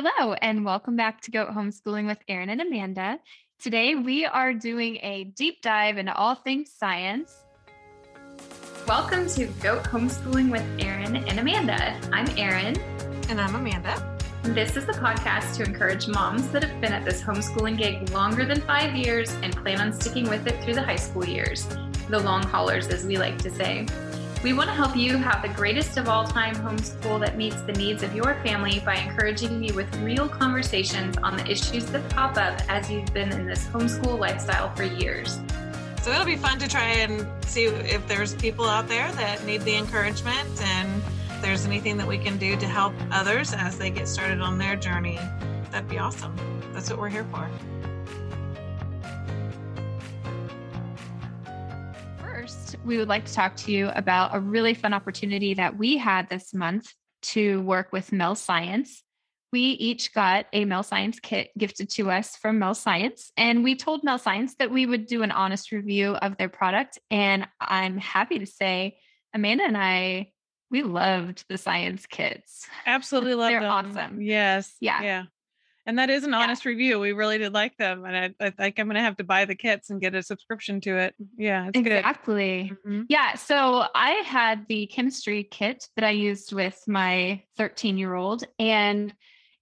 Hello, and welcome back to Goat Homeschooling with Erin and Amanda. Today, we are doing a deep dive into all things science. Welcome to Goat Homeschooling with Erin and Amanda. I'm Erin. And I'm Amanda. This is the podcast to encourage moms that have been at this homeschooling gig longer than five years and plan on sticking with it through the high school years. The long haulers, as we like to say. We want to help you have the greatest of all time homeschool that meets the needs of your family by encouraging you with real conversations on the issues that pop up as you've been in this homeschool lifestyle for years. So it'll be fun to try and see if there's people out there that need the encouragement and if there's anything that we can do to help others as they get started on their journey. That'd be awesome. That's what we're here for. We would like to talk to you about a really fun opportunity that we had this month to work with Mel Science. We each got a Mel Science kit gifted to us from Mel Science, and we told Mel Science that we would do an honest review of their product. And I'm happy to say, Amanda and I, we loved the science kits. Absolutely loved They're them. awesome. Yes. Yeah. Yeah. And that is an Yeah. honest review. We really did like them. And I, I think I'm going to have to buy the kits and get a subscription to it. Yeah. It's Exactly. good. Mhm. Yeah. So I had the chemistry kit that I used with my 13 year old. And,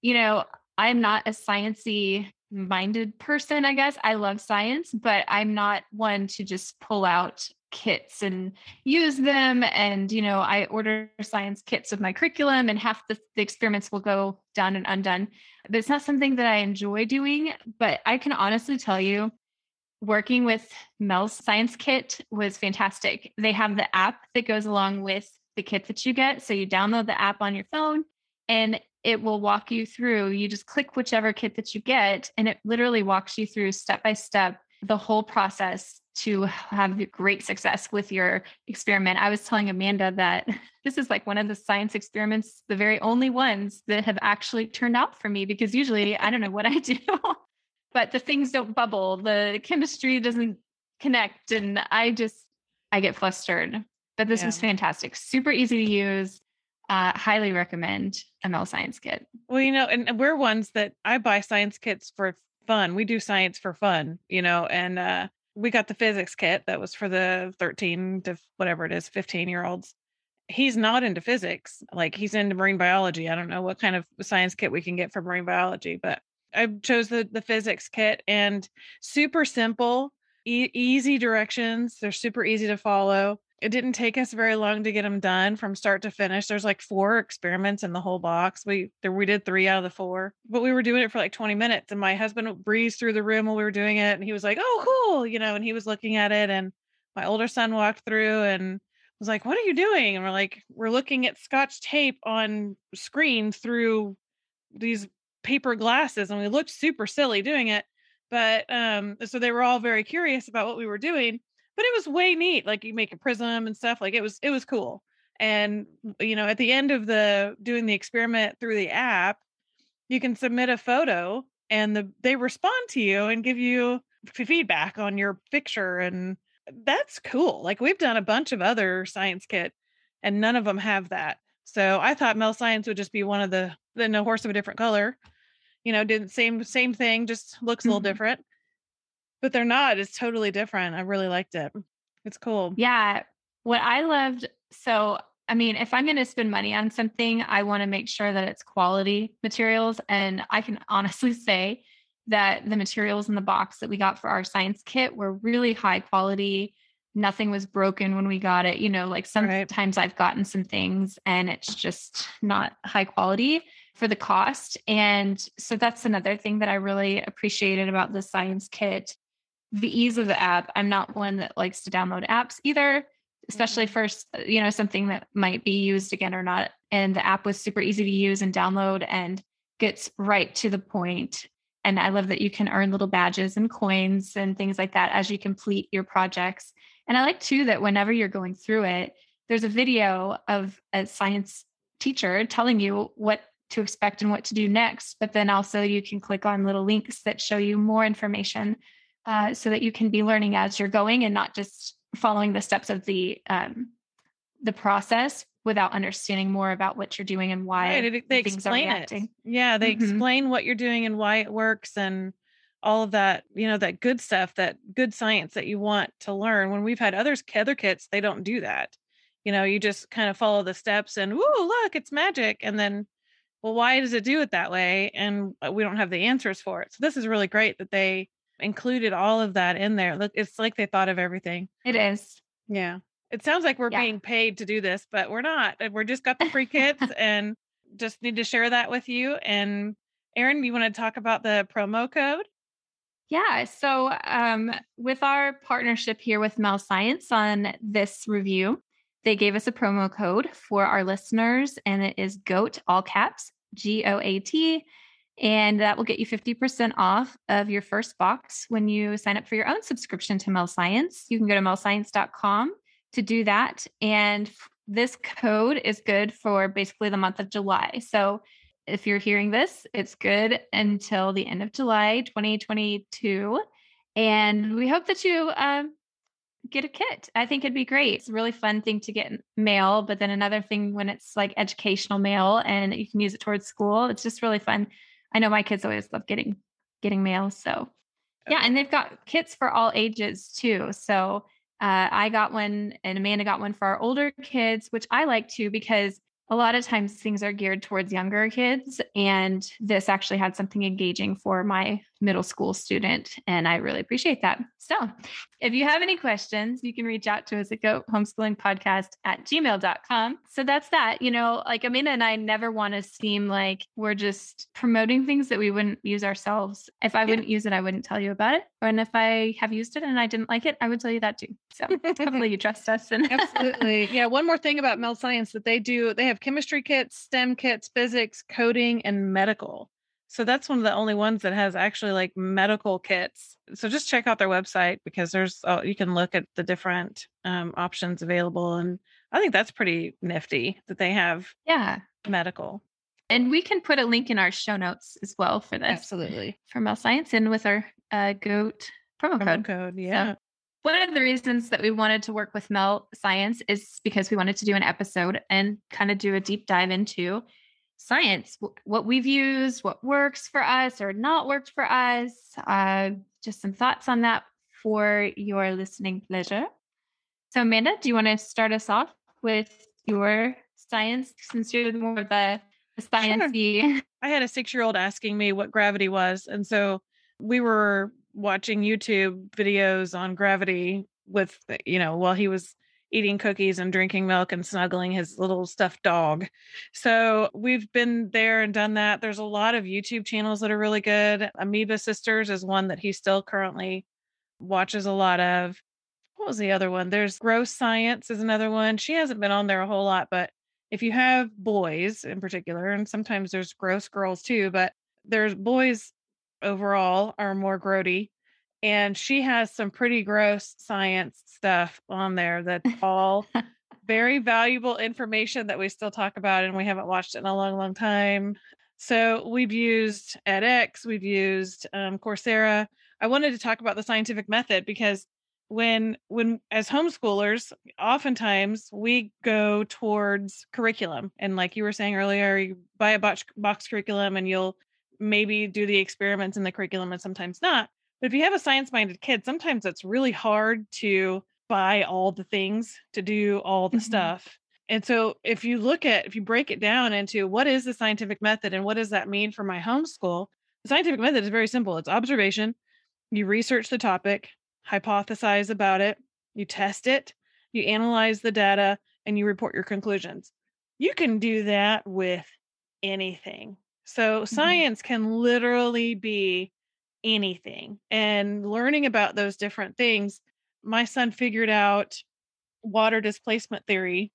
you know, I'm not a sciencey minded person, I guess. I love science, but I'm not one to just pull out kits and use them. And, you know, I order science kits with my curriculum and half the, the experiments will go done and undone. But it's not something that I enjoy doing. But I can honestly tell you, working with Mel's Science Kit was fantastic. They have the app that goes along with the kit that you get. So you download the app on your phone and it will walk you through. You just click whichever kit that you get, and it literally walks you through step by step the whole process to have great success with your experiment. I was telling Amanda that this is like one of the science experiments, the very only ones that have actually turned out for me because usually I don't know what I do but the things don't bubble the chemistry doesn't connect and i just i get flustered but this was fantastic super easy to use uh, highly recommend Mel science kit Well, you know, and we're ones that I buy science kits for fun. We do science for fun, you know, and uh we got the physics kit that was for the 13 to whatever it is, 15 year olds. He's not into physics. Like he's into marine biology. I don't know what kind of science kit we can get for marine biology, but I chose the the physics kit and super simple, e- easy directions. They're super easy to follow. It didn't take us very long to get them done from start to finish. There's like four experiments in the whole box. We there we did three out of the four, but we were doing it for like 20 minutes. And my husband breezed through the room while we were doing it, and he was like, "Oh, cool," you know. And he was looking at it, and my older son walked through and was like, "What are you doing?" And we're like, "We're looking at scotch tape on screen through these paper glasses," and we looked super silly doing it. But um, so they were all very curious about what we were doing but it was way neat like you make a prism and stuff like it was it was cool. And you know at the end of the doing the experiment through the app you can submit a photo and the they respond to you and give you f- feedback on your picture and that's cool. Like we've done a bunch of other science kit and none of them have that. So i thought mel science would just be one of the the no horse of a different color you know did same same thing just looks a little Mhm. different but they're not it's totally different i really liked it it's cool yeah what i loved so i mean if i'm going to spend money on something i want to make sure that it's quality materials and i can honestly say that the materials in the box that we got for our science kit were really high quality nothing was broken when we got it you know like Right. sometimes i've gotten some things and it's just not high quality for the cost and so that's another thing that i really appreciated about the science kit the ease of the app. I'm not one that likes to download apps either especially mm-hmm. for s- uh, you know something that might be used again or not. And the app was super easy to use and download and gets right to the point. And i love that you can earn little badges and coins and things like that as you complete your projects. And i like too that whenever you're going through it there's a video of a science teacher telling you what to expect and what to do next but then also you can click on little links that show you more information uh, so that you can be learning as you're going and not just following the steps of the um, the process without understanding more about what you're doing and why Right, it- they explain it. Yeah, they Mhm. explain what you're doing and why it works and all of that, you know, that good stuff, that good science that you want to learn. When we've had others other kits, they don't do that. You know, you just kind of follow the steps and woo, look, it's magic. And then, well, why does it do it that way? And uh, we don't have the answers for it. So this is really great that they included all of that in there. Look, it's like they thought of everything. It is. Yeah. It sounds like we're Yeah. being paid to do this, but we're not. We're just got the free kits and just need to share that with you. And Erin, you want to talk about the promo code? Yeah. So, um, with our partnership here with Mel Science on this review, they gave us a promo code for our listeners, and it is GOAT, all caps, G O A T. And that will get you 50% off of your first box when you sign up for your own subscription to Mel Science. You can go to melscience.com to do that. And this code is good for basically the month of July. So, if you're hearing this, it's good until the end of July 2022. And we hope that you um, get a kit. I think it'd be great. It's a really fun thing to get mail, but then another thing when it's like educational mail and you can use it towards school. It's just really fun. I know my kids always love getting getting mail. So yeah, and they've got kits for all ages too. So uh, I got one and Amanda got one for our older kids, which I like too because a lot of times things are geared towards younger kids. And this actually had something engaging for my middle school student. And I really appreciate that. So if you have any questions, you can reach out to us at Goat Homeschooling Podcast at gmail.com. So that's that. You know, like Amanda and I never want to seem like we're just promoting things that we wouldn't use ourselves. If I Yeah. wouldn't use it, I wouldn't tell you about it. And if I have used it and I didn't like it, I would tell you that too. So hopefully you trust us. And Absolutely. yeah. One more thing about Mel Science that they do they have chemistry kits, STEM kits, physics, coding, and medical. So that's one of the only ones that has actually like medical kits. So just check out their website because there's uh, you can look at the different um, options available, and I think that's pretty nifty that they have yeah. medical. And we can put a link in our show notes as well for this Absolutely. for Mel Science and with our uh, GOAT promo Promo code. code. Yeah. One of the reasons that we wanted to work with Mel Science is because we wanted to do an episode and kind of do a deep dive into science, what we've used, what works for us or not worked for us. Uh, just some thoughts on that for your listening pleasure. So, Amanda, do you want to start us off with your science since you're more of the, the sciencey? I had a six year old asking me what gravity was. And so we were watching YouTube videos on gravity with, you know, while he was eating cookies and drinking milk and snuggling his little stuffed dog. So we've been there and done that. There's a lot of YouTube channels that are really good. Amoeba Sisters is one that he still currently watches a lot of. What was the other one? There's Gross Science is another one. She hasn't been on there a whole lot, but if you have boys in particular, and sometimes there's gross girls too, but there's boys overall are more grody. And she has some pretty gross science stuff on there that's all very valuable information that we still talk about and we haven't watched it in a long, long time. So we've used edX, we've used um, Coursera. I wanted to talk about the scientific method because when when as homeschoolers oftentimes we go towards curriculum and like you were saying earlier you buy a box, box curriculum and you'll maybe do the experiments in the curriculum and sometimes not but if you have a science minded kid sometimes it's really hard to buy all the things to do all the Mhm. stuff and so if you look at if you break it down into what is the scientific method and what does that mean for my homeschool the scientific method is very simple it's observation you research the topic hypothesize about it, you test it, you analyze the data, and you report your conclusions. You can do that with anything. So, science can literally be anything. And learning about those different things, my son figured out water displacement theory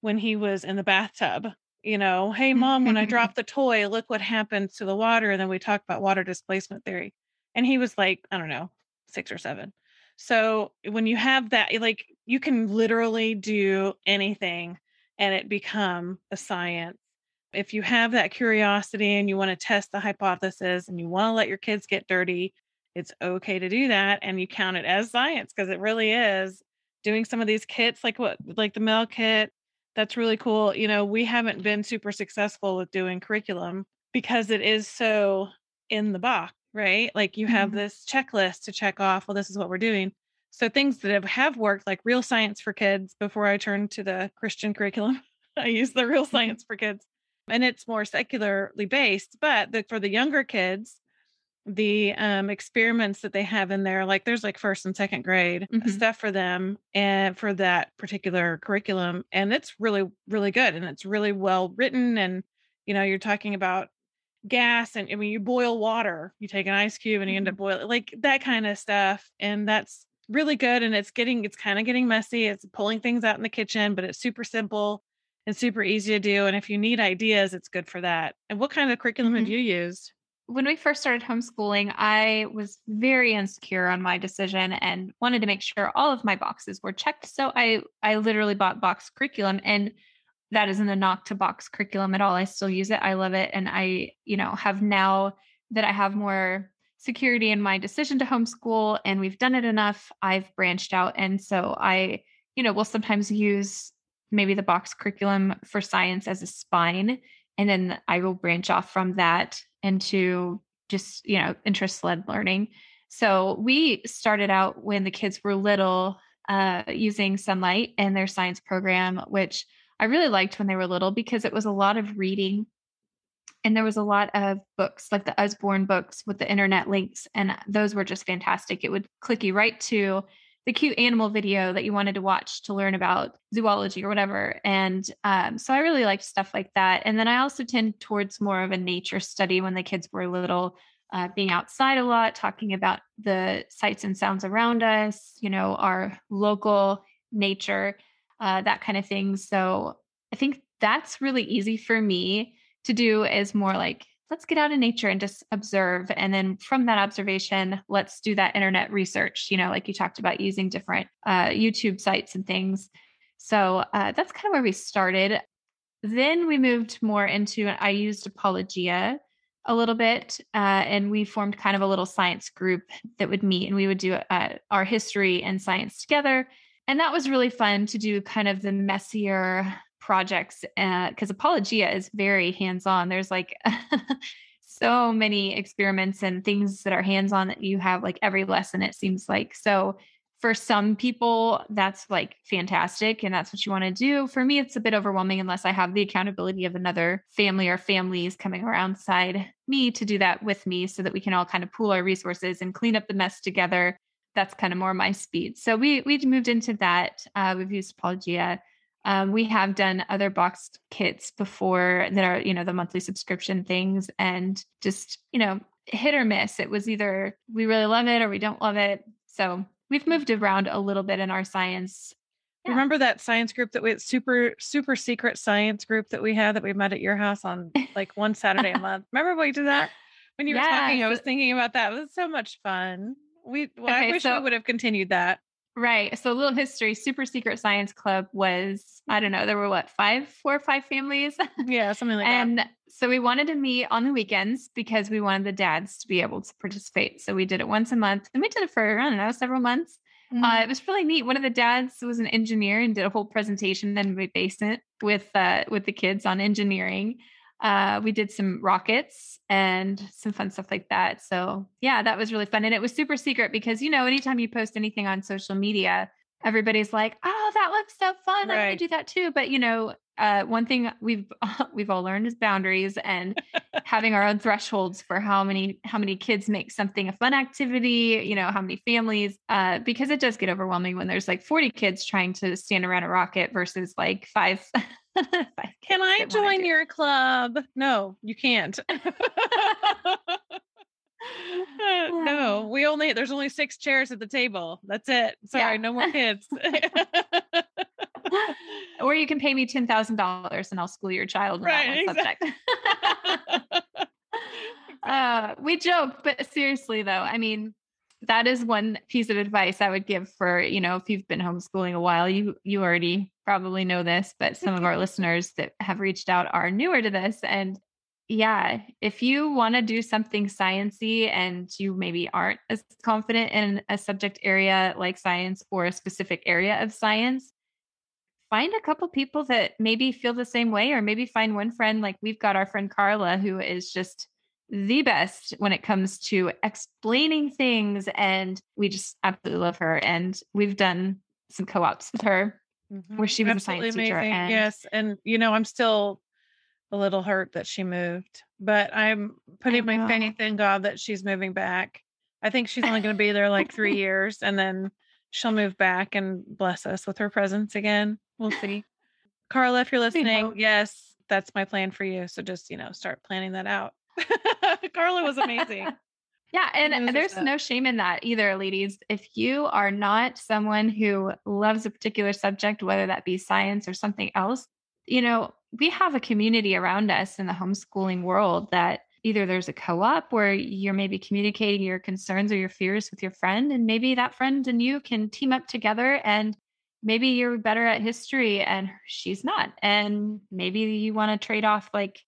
when he was in the bathtub. You know, hey, mom, when I drop the toy, look what happens to the water. And then we talk about water displacement theory. And he was like, I don't know, six or seven. So when you have that, like you can literally do anything and it become a science. If you have that curiosity and you want to test the hypothesis and you want to let your kids get dirty, it's okay to do that and you count it as science because it really is doing some of these kits like what like the Mel kit That's really cool. You know, we haven't been super successful with doing curriculum because it is so in the box, right? Like you have mm-hmm. this checklist to check off, well, this is what we're doing. So things that have, have worked, like real science for kids, before I turned to the Christian curriculum, I use the real mm-hmm. science for kids. And it's more secularly based, but the, for the younger kids, the um, experiments that they have in there like there's like first and second grade mm-hmm. stuff for them and for that particular curriculum and it's really really good and it's really well written and you know you're talking about gas and i mean you boil water you take an ice cube and you end up mm-hmm. boiling like that kind of stuff and that's really good and it's getting it's kind of getting messy it's pulling things out in the kitchen but it's super simple and super easy to do and if you need ideas it's good for that and what kind of curriculum mm-hmm. have you used when we first started homeschooling, I was very insecure on my decision and wanted to make sure all of my boxes were checked. So I I literally bought box curriculum and that isn't a knock to box curriculum at all. I still use it. I love it and I, you know, have now that I have more security in my decision to homeschool and we've done it enough, I've branched out and so I, you know, will sometimes use maybe the box curriculum for science as a spine and then I will branch off from that into just, you know, interest led learning. So we started out when the kids were little uh, using Sonlight and their science program, which I really liked when they were little because it was a lot of reading and there was a lot of books like the Usborne books with the internet links and those were just fantastic. It would click you right to the cute animal video that you wanted to watch to learn about zoology or whatever. And um, so I really liked stuff like that. And then I also tend towards more of a nature study when the kids were little, uh, being outside a lot, talking about the sights and sounds around us, you know, our local nature, uh, that kind of thing. So I think that's really easy for me to do is more like let's get out in nature and just observe. And then from that observation, let's do that internet research, you know, like you talked about using different uh, YouTube sites and things. So uh, that's kind of where we started. Then we moved more into, I used Apologia a little bit, uh, and we formed kind of a little science group that would meet and we would do uh, our history and science together. And that was really fun to do kind of the messier projects because uh, apologia is very hands-on. There's like so many experiments and things that are hands-on that you have like every lesson it seems like. So for some people that's like fantastic and that's what you want to do. For me it's a bit overwhelming unless i have the accountability of another family or families coming around side me to do that with me so that we can all kind of pool our resources and clean up the mess together. That's kind of more my speed. So we we moved into that uh, we've used apologia um, we have done other boxed kits before that are, you know, the monthly subscription things and just, you know, hit or miss. It was either we really love it or we don't love it. So we've moved around a little bit in our science. Yeah. Remember that science group that we super super secret science group that we had that we met at your house on like one Saturday a month. Remember we did that when you were yeah, talking? I was thinking about that. It was so much fun. We well, okay, I wish so, we would have continued that. Right. So, a little history Super Secret Science Club was, I don't know, there were what, five, four or five families? Yeah, something like and that. And so, we wanted to meet on the weekends because we wanted the dads to be able to participate. So, we did it once a month and we did it for, I don't know, several months. Uh, mm-hmm. Uh, it was really neat. One of the dads was an engineer and did a whole presentation in my basement with uh, with the kids on engineering uh, we did some rockets and some fun stuff like that. So yeah, that was really fun. And it was super secret because, you know, anytime you post anything on social media, everybody's like, oh, that looks so fun. Right. I want to do that too. But you know, uh, one thing we've we've all learned is boundaries and having our own thresholds for how many how many kids make something a fun activity. You know, how many families, uh, because it does get overwhelming when there's like 40 kids trying to stand around a rocket versus like five Can I join your club? No, you can't. no, we only there's only six chairs at the table. That's it. Sorry, yeah. no more kids. or you can pay me ten thousand dollars and I'll school your child in right, exactly. subject. uh, we joke, but seriously though, I mean, that is one piece of advice I would give for, you know, if you've been homeschooling a while, you you already probably know this, but some of our listeners that have reached out are newer to this and yeah, if you want to do something sciency and you maybe aren't as confident in a subject area like science or a specific area of science, find a couple people that maybe feel the same way, or maybe find one friend. Like we've got our friend Carla, who is just the best when it comes to explaining things. And we just absolutely love her. And we've done some co ops with her mm-hmm. where she was absolutely a science amazing. teacher. And yes. And, you know, I'm still a little hurt that she moved, but I'm putting my faith in God that she's moving back. I think she's only going to be there like three years and then she'll move back and bless us with her presence again. We'll see. Carla, if you're listening, yes, that's my plan for you. So just, you know, start planning that out. Carla was amazing. Yeah, and uh, there's no shame in that either, ladies. If you are not someone who loves a particular subject, whether that be science or something else, you know, we have a community around us in the homeschooling world that either there's a co-op where you're maybe communicating your concerns or your fears with your friend and maybe that friend and you can team up together and maybe you're better at history and she's not and maybe you want to trade off like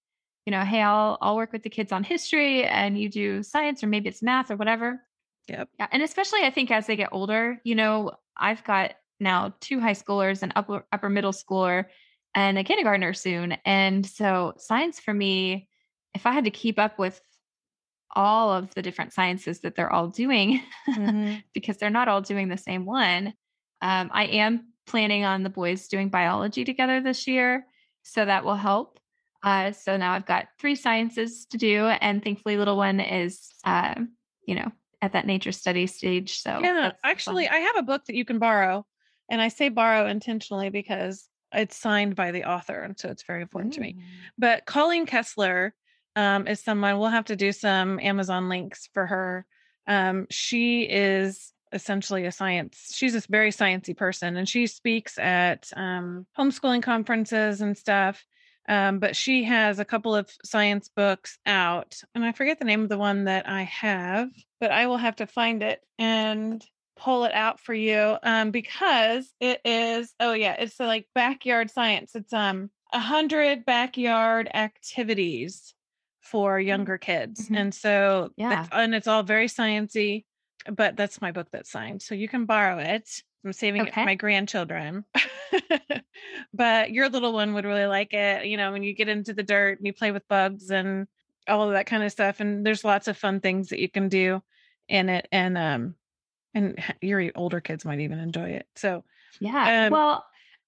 you know hey I'll I'll work with the kids on history and you do science or maybe it's math or whatever yep yeah and especially I think as they get older you know I've got now two high schoolers and upper upper middle schooler and a kindergartner soon and so science for me if I had to keep up with all of the different sciences that they're all doing, mm-hmm. because they're not all doing the same one, um, I am planning on the boys doing biology together this year. So that will help. Uh, so now I've got three sciences to do, and thankfully, little one is, uh, you know, at that nature study stage. So yeah, actually, fun. I have a book that you can borrow, and I say borrow intentionally because it's signed by the author, and so it's very important to me. But Colleen Kessler um, is someone we'll have to do some Amazon links for her. Um, she is essentially a science she's a very sciencey person and she speaks at um, homeschooling conferences and stuff um, but she has a couple of science books out and i forget the name of the one that i have but i will have to find it and pull it out for you um, because it is oh yeah it's like backyard science it's um a hundred backyard activities for mm, younger kids. Mm-hmm. And so, yeah, and it's all very sciency, but that's my book that's signed. So you can borrow it. I'm saving okay. it for my grandchildren. but your little one would really like it. You know, when you get into the dirt and you play with bugs and all of that kind of stuff. And there's lots of fun things that you can do in it. And, um, and your older kids might even enjoy it. So, yeah. Um, well,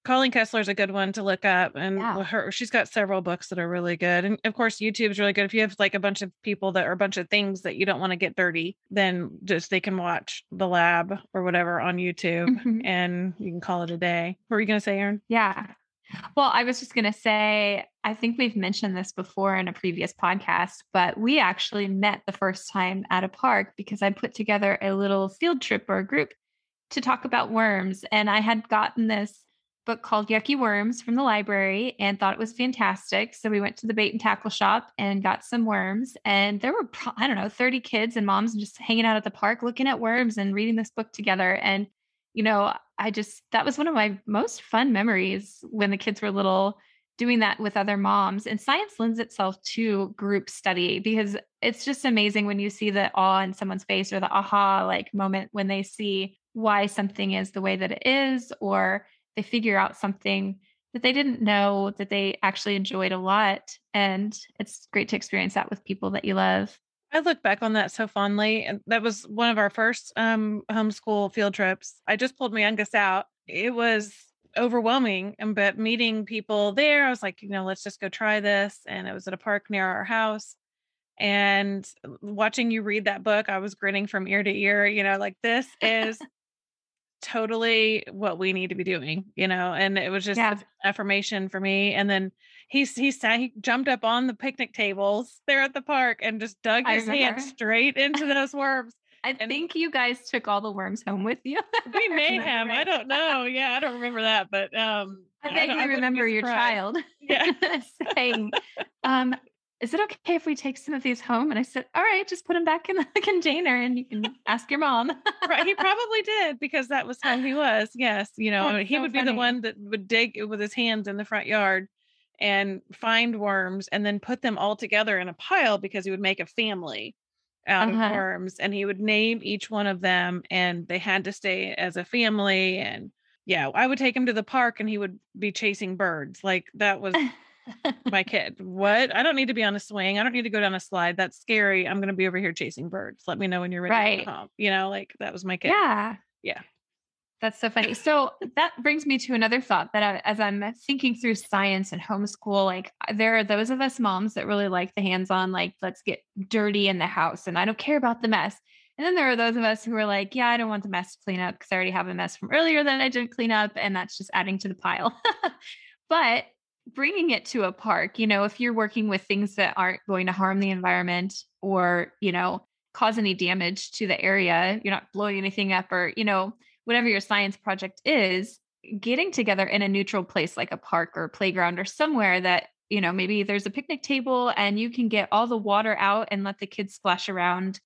Colleen Kessler is a good one to look up, and yeah. her she's got several books that are really good. And of course, YouTube is really good. If you have like a bunch of people that are a bunch of things that you don't want to get dirty, then just they can watch the lab or whatever on YouTube, mm-hmm. and you can call it a day. What were you going to say, Erin? Yeah. Well, I was just going to say, I think we've mentioned this before in a previous podcast, but we actually met the first time at a park because I put together a little field trip or a group to talk about worms. And I had gotten this book called Yucky Worms from the library and thought it was fantastic. So we went to the bait and tackle shop and got some worms. And there were, I don't know, 30 kids and moms just hanging out at the park looking at worms and reading this book together. And, you know, I just, that was one of my most fun memories when the kids were little doing that with other moms. And science lends itself to group study because it's just amazing when you see the awe in someone's face or the aha like moment when they see why something is the way that it is or they figure out something that they didn't know that they actually enjoyed a lot. And it's great to experience that with people that you love. I look back on that so fondly. And that was one of our first um, homeschool field trips. I just pulled my youngest out. It was overwhelming. But meeting people there, I was like, you know, let's just go try this. And it was at a park near our house. And watching you read that book, I was grinning from ear to ear, you know, like this is totally what we need to be doing, you know, and it was just yeah. affirmation for me. And then he he sat, he jumped up on the picnic tables there at the park and just dug his hand straight into those worms. I and think you guys took all the worms home with you. we may have. I don't know. Yeah, I don't remember that, but um I vaguely remember your child yeah. saying, um, is it okay if we take some of these home? And I said, all right, just put them back in the container and you can ask your mom. right. He probably did because that was how he was. Yes. You know, That's he so would funny. be the one that would dig with his hands in the front yard and find worms and then put them all together in a pile because he would make a family out uh-huh. of worms and he would name each one of them and they had to stay as a family and Yeah, I would take him to the park and he would be chasing birds. Like that was my kid. What? I don't need to be on a swing. I don't need to go down a slide. That's scary. I'm going to be over here chasing birds. Let me know when you're ready Right. to come home. You know, like that was my kid. Yeah. Yeah. That's so funny. So that brings me to another thought that I, as I'm thinking through science and homeschool, like there are those of us moms that really like the hands on, like, let's get dirty in the house and I don't care about the mess. And then there are those of us who are like, yeah, I don't want the mess to clean up because I already have a mess from earlier that I didn't clean up. And that's just adding to the pile. but bringing it to a park, you know, if you're working with things that aren't going to harm the environment or, you know, cause any damage to the area, you're not blowing anything up or, you know, whatever your science project is, getting together in a neutral place like a park or playground or somewhere that, you know, maybe there's a picnic table and you can get all the water out and let the kids splash around.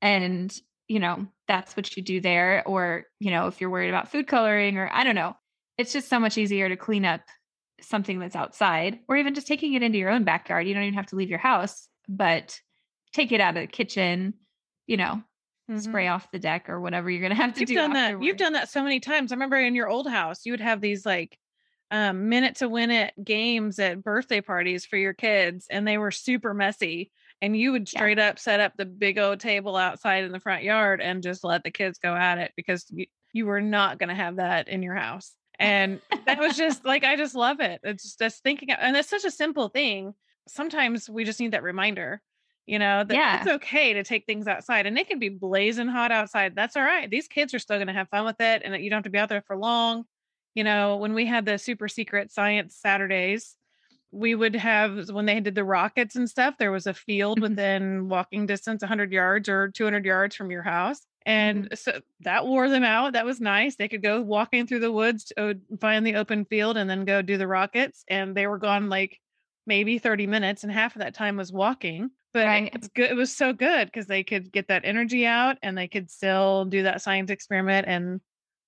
And, you know, that's what you do there. Or, you know, if you're worried about food coloring or I don't know, it's just so much easier to clean up something that's outside or even just taking it into your own backyard. You don't even have to leave your house, but take it out of the kitchen, you know, Mhm. spray off the deck or whatever you're going to have to You've do. done that. You've done that so many times. I remember in your old house, you would have these like um, minute to win it games at birthday parties for your kids, and they were super messy. And you would Yeah. straight up set up the big old table outside in the front yard and just let the kids go at it because you, you were not going to have that in your house. And that was just like, I just love it. It's just, just thinking, and it's such a simple thing. Sometimes we just need that reminder, you know, that Yeah. it's okay to take things outside and it can be blazing hot outside. That's all right. These kids are still going to have fun with it and that you don't have to be out there for long. You know, when we had the super secret science Saturdays, we would have when they did the rockets and stuff, there was a field Mhm. within walking distance, 100 yards or 200 yards from your house. And so that wore them out. That was nice. They could go walking through the woods to uh, find the open field and then go do the rockets. And they were gone like maybe 30 minutes, and half of that time was walking. But Right. it's good. It was so good because they could get that energy out and they could still do that science experiment and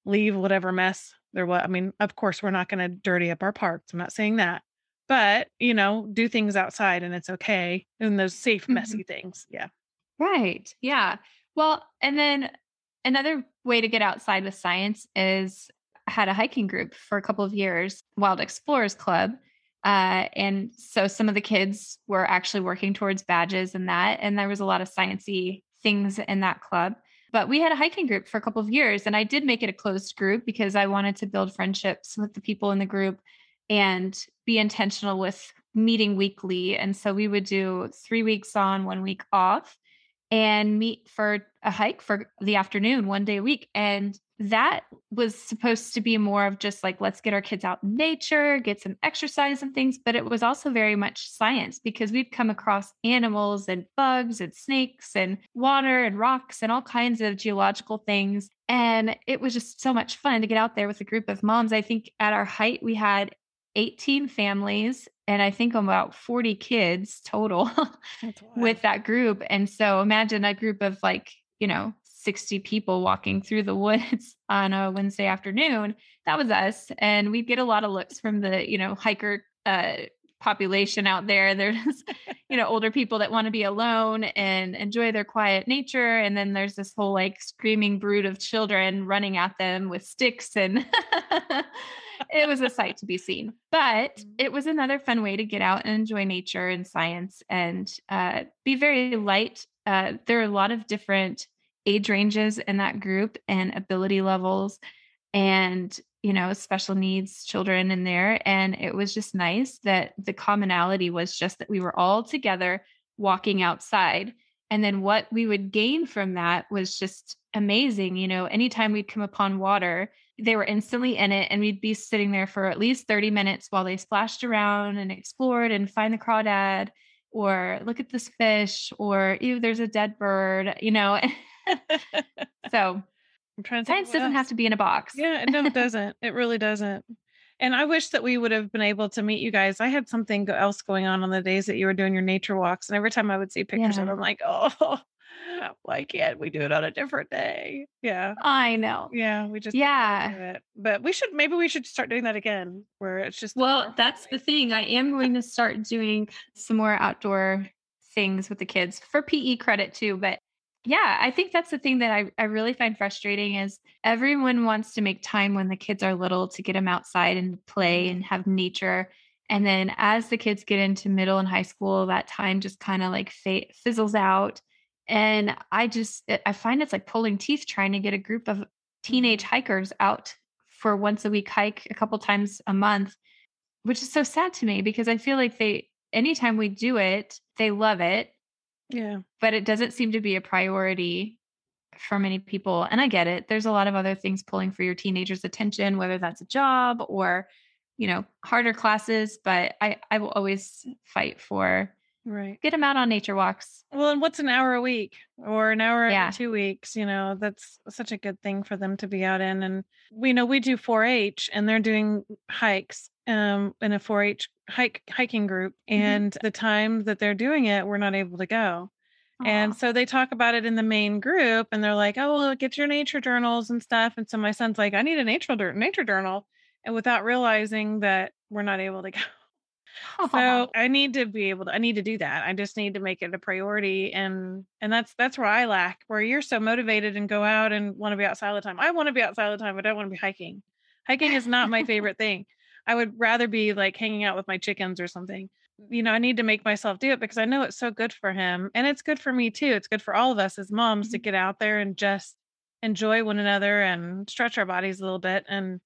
leave whatever mess there was. I mean, of course, we're not going to dirty up our parks. I'm not saying that, but you know, do things outside and it's okay. And those safe, Mhm. messy things. Yeah. Right. Yeah. Well, and then another way to get outside with science is I had a hiking group for a couple of years, Wild Explorers Club. Uh, and so some of the kids were actually working towards badges and that, and there was a lot of sciencey things in that club. But we had a hiking group for a couple of years, and I did make it a closed group because I wanted to build friendships with the people in the group and be intentional with meeting weekly. And so we would do three weeks on, one week off and meet for a hike for the afternoon one day a week and that was supposed to be more of just like let's get our kids out in nature get some exercise and things but it was also very much science because we'd come across animals and bugs and snakes and water and rocks and all kinds of geological things and it was just so much fun to get out there with a group of moms. I think at our height we had 18 families and i think about 40 kids total with that group. And so imagine a group of like, you know, 60 people walking through the woods on a Wednesday afternoon. That was us. And we'd get a lot of looks from the, you know, hiker uh, population out there. There's, you know, older people that want to be alone and enjoy their quiet nature. And then there's this whole like screaming brood of children running at them with sticks. And it was a sight to be seen. But it was another fun way to get out and enjoy nature and science and uh, be very light. Uh, there are a lot of different age ranges in that group and ability levels and you know special needs children in there and it was just nice that the commonality was just that we were all together walking outside and then what we would gain from that was just amazing you know anytime we'd come upon water they were instantly in it and we'd be sitting there for at least 30 minutes while they splashed around and explored and find the crawdad or look at this fish or ew there's a dead bird you know so I'm trying to science doesn't have to be in a box Yeah, no, it doesn't. It really doesn't. And I wish that we would have been able to meet you guys. I had something else going on on the days that you were doing your nature walks, and every time I would see pictures of them I'm like, oh, why can't we do it on a different day? Yeah, i know yeah, we just Yeah. it. But we should maybe we should start doing that again, where it's just well that's the thing i am going to start doing some more outdoor things with the kids for pe credit too but Yeah, I think that's the thing that I, I really find frustrating is everyone wants to make time when the kids are little to get them outside and play and have nature. And then as the kids get into middle and high school, that time just kind of like fizzles out. And I just, I find it's like pulling teeth trying to get a group of teenage Mm-hmm. hikers out for once a week hike a couple times a month, which is so sad to me because I feel like they, anytime we do it, they love it Yeah. but it doesn't seem to be a priority for many people. And I get it. There's a lot of other things pulling for your teenager's attention, whether that's a job or, you know, harder classes. But I, I will always fight for Right. get them out on nature walks. Well, and what's an hour a week or an hour Yeah. every two weeks? You know, that's such a good thing for them to be out in. And we know we do 4-H, and they're doing hikes um, in a 4-H hike hiking group. Mhm. And the time that they're doing it, we're not able to go. And so they talk about it in the main group, and they're like, "Oh, well, get your nature journals and stuff." And so my son's like, "I need a nature nature journal," and without realizing that we're not able to go. So I need to be able to I need to do that. I just need to make it a priority and and that's that's where I lack. Where you're so motivated and go out and want to be outside all the time. I want to be outside all the time, but I don't want to be hiking. Hiking is not my favorite thing. I would rather be like hanging out with my chickens or something. You know, I need to make myself do it because I know it's so good for him and it's good for me too. It's good for all of us as moms to Mhm. get out there and just enjoy one another and stretch our bodies a little bit and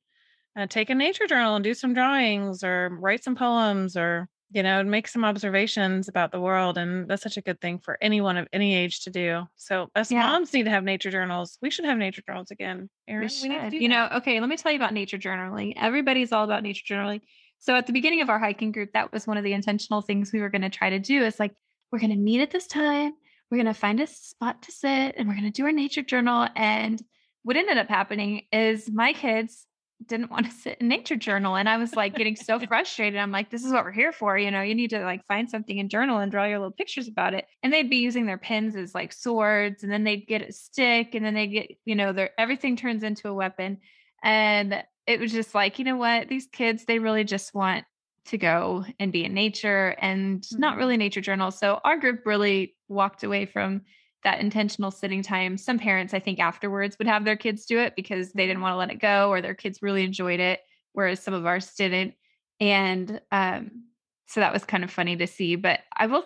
uh, take a nature journal and do some drawings or write some poems or you know make some observations about the world and that's such a good thing for anyone of any age to do so us Yeah. moms need to have nature journals we should have nature journals again Erin. We to should. You know, okay, let me tell you about nature journaling. Everybody's all about nature journaling. So at the beginning of our hiking group, that was one of the intentional things we were going to try to do. Is like, we're going to meet at this time, we're going to find a spot to sit, and we're going to do our nature journal. And what ended up happening is my kids didn't want to sit in nature journal. And I was like getting so frustrated. I'm like, this is what we're here for. You know, you need to like find something in journal and draw your little pictures about it. And they'd be using their pens as like swords, and then they'd get a stick, and then they get, you know, their everything turns into a weapon. And it was just like, you know what? These kids, they really just want to go and be in nature and not Mhm. really nature journal. So our group really walked away from that intentional sitting time. Some parents, I think, afterwards would have their kids do it because they didn't want to let it go or their kids really enjoyed it, whereas some of ours didn't. And um, so that was kind of funny to see. But I will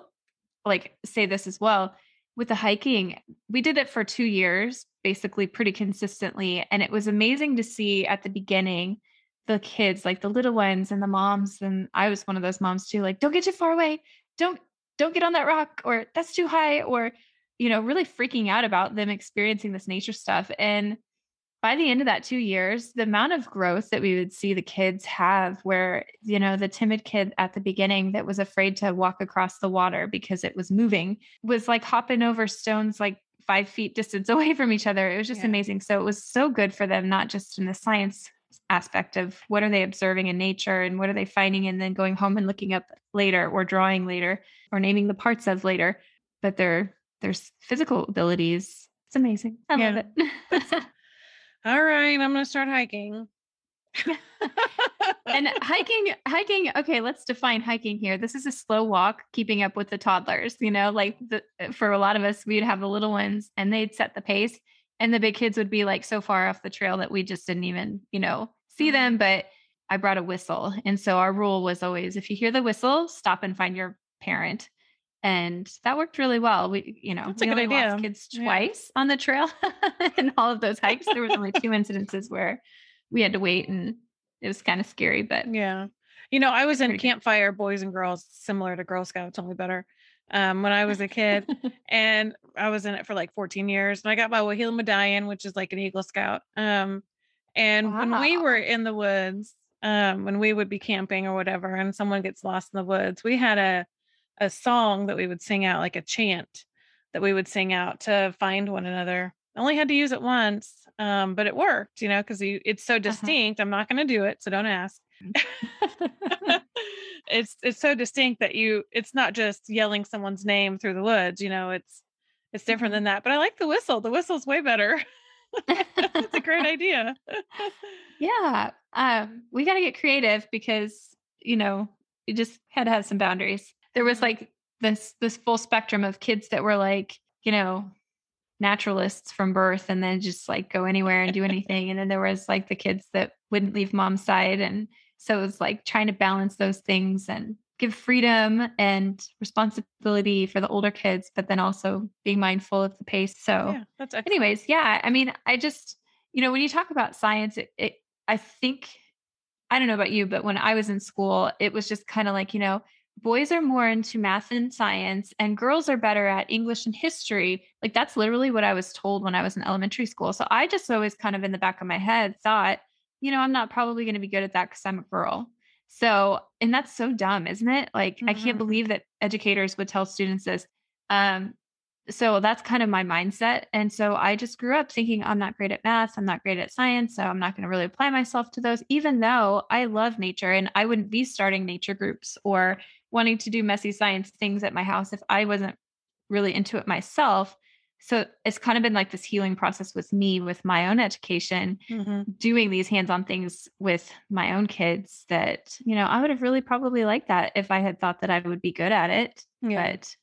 like say this as well with the hiking, we did it for two years, basically pretty consistently. And it was amazing to see at the beginning the kids, like the little ones and the moms. And I was one of those moms too, like, don't get too far away. Don't don't get on that rock or that's too high or you know really freaking out about them experiencing this nature stuff and by the end of that 2 years the amount of growth that we would see the kids have where you know the timid kid at the beginning that was afraid to walk across the water because it was moving was like hopping over stones like 5 feet distance away from each other it was just Yeah. amazing so it was so good for them not just in the science aspect of what are they observing in nature and what are they finding and then going home and looking up later or drawing later or naming the parts of later but their their physical abilities. It's amazing. I love it. All right i'm gonna start hiking. And hiking hiking okay let's define hiking here. This is a slow walk keeping up with the toddlers you know like the, uh, for a lot of us we'd have the little ones and they'd set the pace and the big kids would be like so far off the trail that we just didn't even you know see mm-hmm. them but i brought a whistle. And so our rule was always if you hear the whistle stop and find your parent and that worked really well we you know That's a we good only lost idea. kids Yeah. twice on the trail in all of those hikes there was only two incidences where we had to wait and it was kind of scary but Yeah. You know, I was in campfire boys and girls, similar to Girl Scouts, only better. Um, when I was a kid, and I was in it for like 14 years, and I got my WoHeLo medallion, which is like an Eagle Scout. Um, and when we were in the woods, um, when we would be camping or whatever, and someone gets lost in the woods, we had a a song that we would sing out, like a chant that we would sing out to find one another. I only had to use it once, um, but it worked, you know, because it's so distinct. I'm not going to do it, so don't ask. it's it's so distinct that you it's not just yelling someone's name through the woods, you know, it's it's different Mhm. than that. But I like the whistle. The whistle's way better. it's a great idea. yeah um we got to get creative because you know you just had to have some boundaries there was like this this full spectrum of kids that were like you know naturalists from birth and then just like go anywhere and do anything. and then there was like the kids that wouldn't leave mom's side. And so it was like trying to balance those things and give freedom and responsibility for the older kids, but then also being mindful of the pace. So, yeah, that's excellent. anyways, yeah. I mean, I just, you know, when you talk about science, it, it I think, I don't know about you, but when I was in school, it was just kind of like, you know, boys are more into math and science and girls are better at English and history. Like that's literally what I was told when I was in elementary school. So I just always kind of in the back of my head thought, you know, I'm not probably going to be good at that because I'm a girl. So, and that's so dumb, isn't it? Like, mm-hmm. I can't mm-hmm. believe that educators would tell students this. Um, so that's kind of my mindset. And so I just grew up thinking I'm not great at math, I'm not great at science, so I'm not going to really apply myself to those, even though I love nature and I wouldn't be starting nature groups or wanting to do messy science things at my house if I wasn't really into it myself. So it's kind of been like this healing process with me with my own education, mm-hmm. doing these hands on things with my own kids that, you know, I would have really probably liked that if I had thought that I would be good at it. Yeah. But,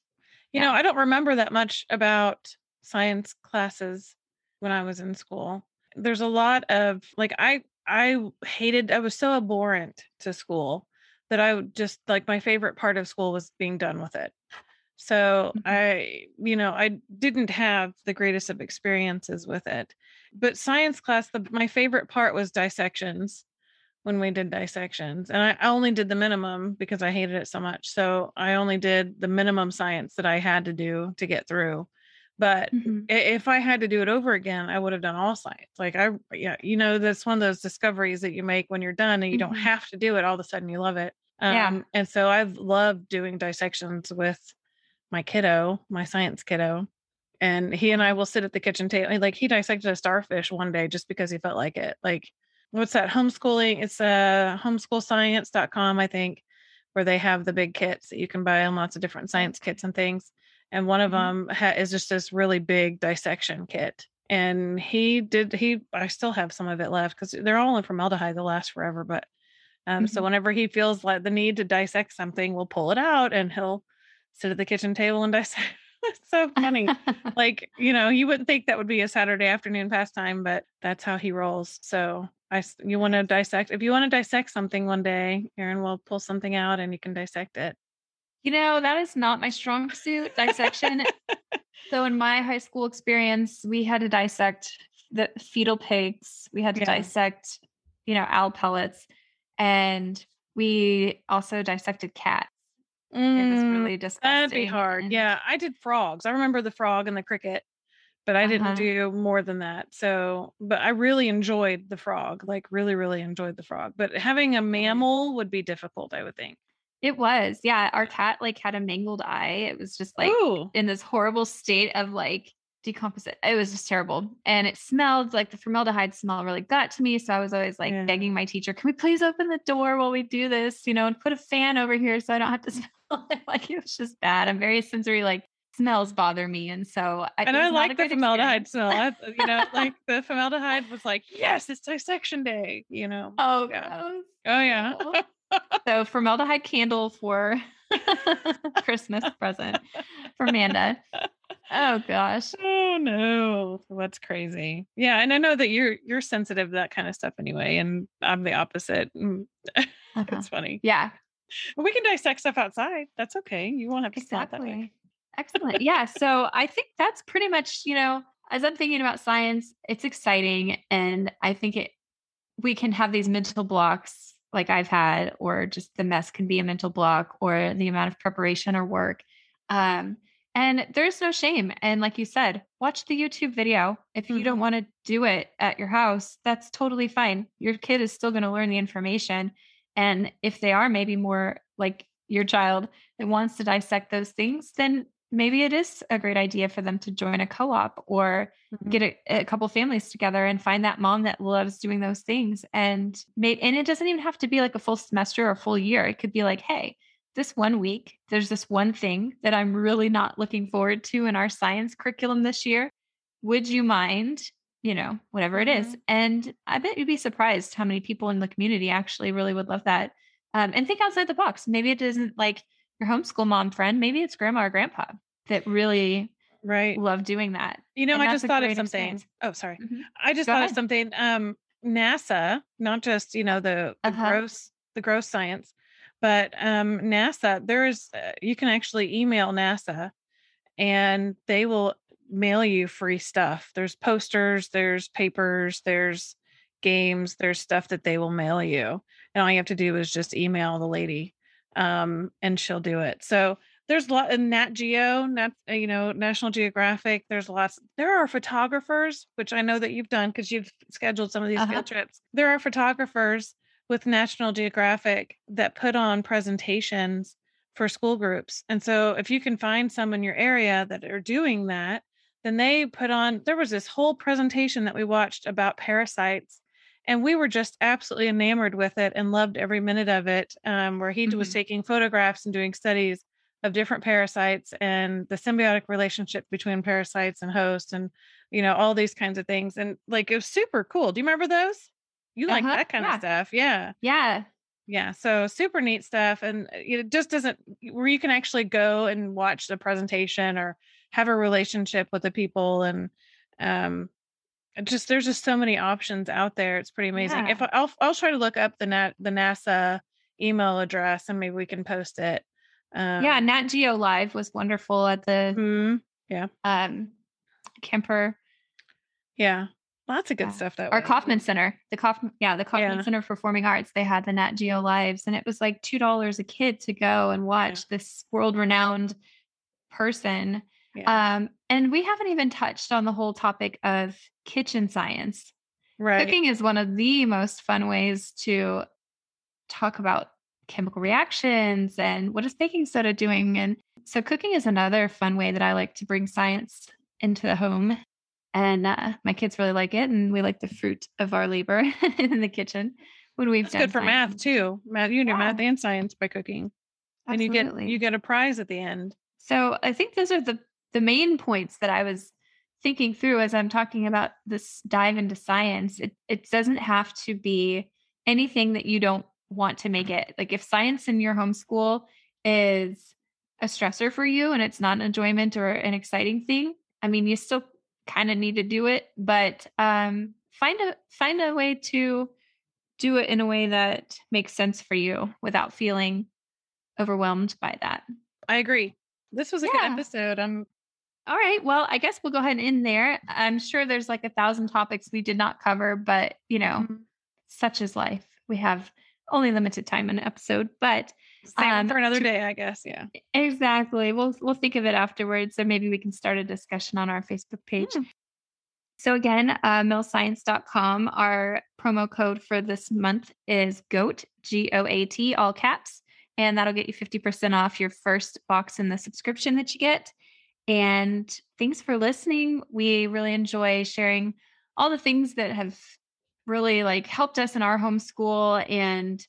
you know, I don't remember that much about science classes when I was in school. There's a lot of like, I, I hated, I was so abhorrent to school that I would just like my favorite part of school was being done with it. So mm-hmm. I, you know, I didn't have the greatest of experiences with it. But science class, the, my favorite part was dissections when we did dissections. And I, I only did the minimum because I hated it so much. So I only did the minimum science that I had to do to get through. But mm-hmm. if I had to do it over again, I would have done all science. Like I, yeah, you know, that's one of those discoveries that you make when you're done and you mm-hmm. don't have to do it. All of a sudden you love it. Um, yeah. And so I've loved doing dissections with my kiddo, my science kiddo. And he and I will sit at the kitchen table. Like he dissected a starfish one day just because he felt like it. Like, what's that? Homeschooling. It's uh, homeschoolscience.com, I think, where they have the big kits that you can buy and lots of different science kits and things. And one of mm-hmm. them ha- is just this really big dissection kit. And he did, he, I still have some of it left because they're all in formaldehyde. They'll last forever. But um, mm-hmm. So whenever he feels like the need to dissect something, we'll pull it out and he'll sit at the kitchen table and dissect. It's so funny. like, you know, you wouldn't think that would be a Saturday afternoon pastime, but that's how he rolls. So I, you want to dissect, if you want to dissect something one day, Aaron will pull something out and you can dissect it. You know, that is not my strong suit, dissection. so in my high school experience, we had to dissect the fetal pigs. We had to yeah. dissect, you know, owl pellets and we also dissected cats. Mm, it was mm, really disgusting. That'd be hard. Yeah, I did frogs. I remember the frog and the cricket, but I uh-huh. didn't do more than that. So, but I really enjoyed the frog. Like, really, really enjoyed the frog. But having a mammal would be difficult, I would think. It was. Yeah, our cat like had a mangled eye. It was just like Ooh. in this horrible state of like decomposite. It was just terrible. And it smelled like the formaldehyde smell really got to me. So I was always like yeah. begging my teacher, can we please open the door while we do this, you know, and put a fan over here so I don't have to smell. like it was just bad. I'm very sensory, like smells bother me. And so I, and I like the formaldehyde smell. I, you know, like the formaldehyde was like, yes, it's dissection day, you know. Oh, yeah. Oh yeah. so formaldehyde candle for Christmas present for Amanda. Oh gosh. Oh no. What's crazy. Yeah, and I know that you're you're sensitive to that kind of stuff anyway, and I'm the opposite. Mm. Uh-huh. It's funny. Yeah. We can dissect stuff outside. That's okay. You won't have to exactly. that way. Excellent. Yeah. So I think that's pretty much, you know, as I'm thinking about science, it's exciting. And I think it we can have these mental blocks like I've had, or just the mess can be a mental block, or the amount of preparation or work. Um, and there's no shame. And like you said, watch the YouTube video. If you mm-hmm. don't want to do it at your house, that's totally fine. Your kid is still going to learn the information. And if they are maybe more like your child that wants to dissect those things, then maybe it is a great idea for them to join a co-op or mm-hmm. get a, a, couple families together and find that mom that loves doing those things. And maybe and it doesn't even have to be like a full semester or a full year. It could be like hey this one week there's this one thing that i'm really not looking forward to in our science curriculum this year. Would you mind you know whatever it is? Mm-hmm. and i bet you'd be surprised how many people in the community actually really would love that um, and think outside the box maybe it isn't like your homeschool mom friend maybe it's grandma or grandpa that really right love doing that You know, And I just thought of something. experience. Oh, sorry. Mhm. I just Go thought ahead. of something. Um, NASA, not just you know the, the Uh-huh. gross the gross science, but um, NASA. There is uh, you can actually email NASA, and they will mail you free stuff. There's posters, there's papers, there's games, there's stuff that they will mail you, and all you have to do is just email the lady, um, and she'll do it. So there's a lot in Nat Geo, Nat, uh, you know, National Geographic. There's lots. There are photographers, which I know that you've done because you've scheduled some of these Uh-huh. field trips. There are photographers with National Geographic that put on presentations for school groups. And so if you can find some in your area that are doing that, then they put on there was this whole presentation that we watched about parasites and we were just absolutely enamored with it and loved every minute of it um, where he was Mhm. taking photographs and doing studies of different parasites and the symbiotic relationship between parasites and hosts and you know all these kinds of things and like it was super cool do you remember those you like Uh-huh, that kind yeah. of stuff yeah Yeah. yeah so super neat stuff and uh, it just doesn't where you can actually go and watch the presentation or have a relationship with the people and um just there's just so many options out there it's pretty amazing if Yeah. I, i'll i'll try to look up the nat the nasa email address and maybe we can post it um Yeah. Nat Geo Live was wonderful at the yeah um Kemper yeah lots of good Yeah. stuff that our way. Kauffman Center. The Kauffman, yeah, the Kauffman Yeah. Center for Performing Arts. They had the Nat Geo Lives, and it was like two dollars a kid to go and watch this world-renowned person. Yeah. Um, and we haven't even touched on the whole topic of kitchen science. right Cooking is one of the most fun ways to talk about chemical reactions and what is baking soda doing. And so, cooking is another fun way that I like to bring science into the home. And uh, my kids really like it, and we like the fruit of our labor in the kitchen when we've It's done good for science. math too. Math, you do math and science by cooking, and you get you get a prize at the end. So I think those are the the main points that I was thinking through as I'm talking about this dive into science. It it doesn't have to be anything that you don't want to make it. Like if science in your homeschool is a stressor for you and it's not an enjoyment or an exciting thing, I mean you still kind of need to do it, but um find a find a way to do it in a way that makes sense for you without feeling overwhelmed by that. I agree. This was a good episode. I'm All right. Well, I guess we'll go ahead and end there. I'm sure there's like a thousand topics we did not cover, but you know, Mhm. such is life. We have only limited time in an episode, but Um, for another day, I guess. Yeah. exactly. We'll we'll think of it afterwards, or maybe we can start a discussion on our Facebook page. Mm. So again, uh, melscience.com. Our promo code for this month is GOAT, G O A T, all caps, and that'll get you 50% off your first box in the subscription that you get. And thanks for listening. We really enjoy sharing all the things that have really like helped us in our homeschool and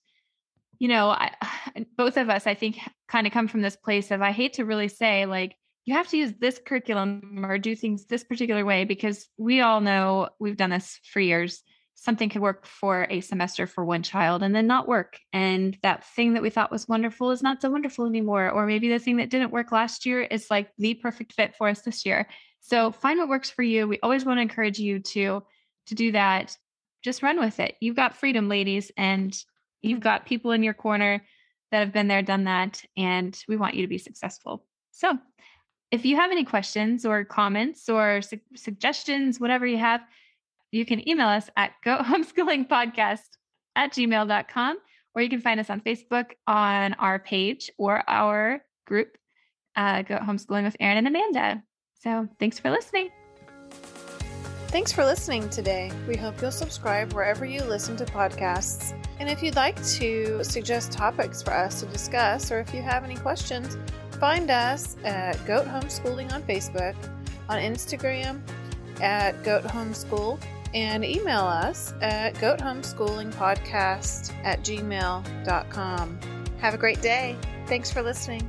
you know, I, both of us I think kind of come from this place of I hate to really say like you have to use this curriculum or do things this particular way because we all know we've done this for years. Something could work for a semester for one child and then not work. And that thing that we thought was wonderful is not so wonderful anymore. Or maybe the thing that didn't work last year is like the perfect fit for us this year. So find what works for you. We always want to encourage you to to do that. Just run with it. You've got freedom, ladies, and you've got people in your corner that have been there, done that, and we want you to be successful. So, if you have any questions or comments or su- suggestions, whatever you have, you can email us at goathomeschoolingpodcast at gmail.com, or you can find us on Facebook on our page or our group, uh, Goat Homeschooling with Erin and Amanda. So, thanks for listening. Thanks for listening today. We hope you'll subscribe wherever you listen to podcasts. And if you'd like to suggest topics for us to discuss, or if you have any questions, find us at Goat Homeschooling on Facebook, on Instagram at Goat Homeschool, and email us at goathomeschoolingpodcast at gmail.com. Have a great day. Thanks for listening.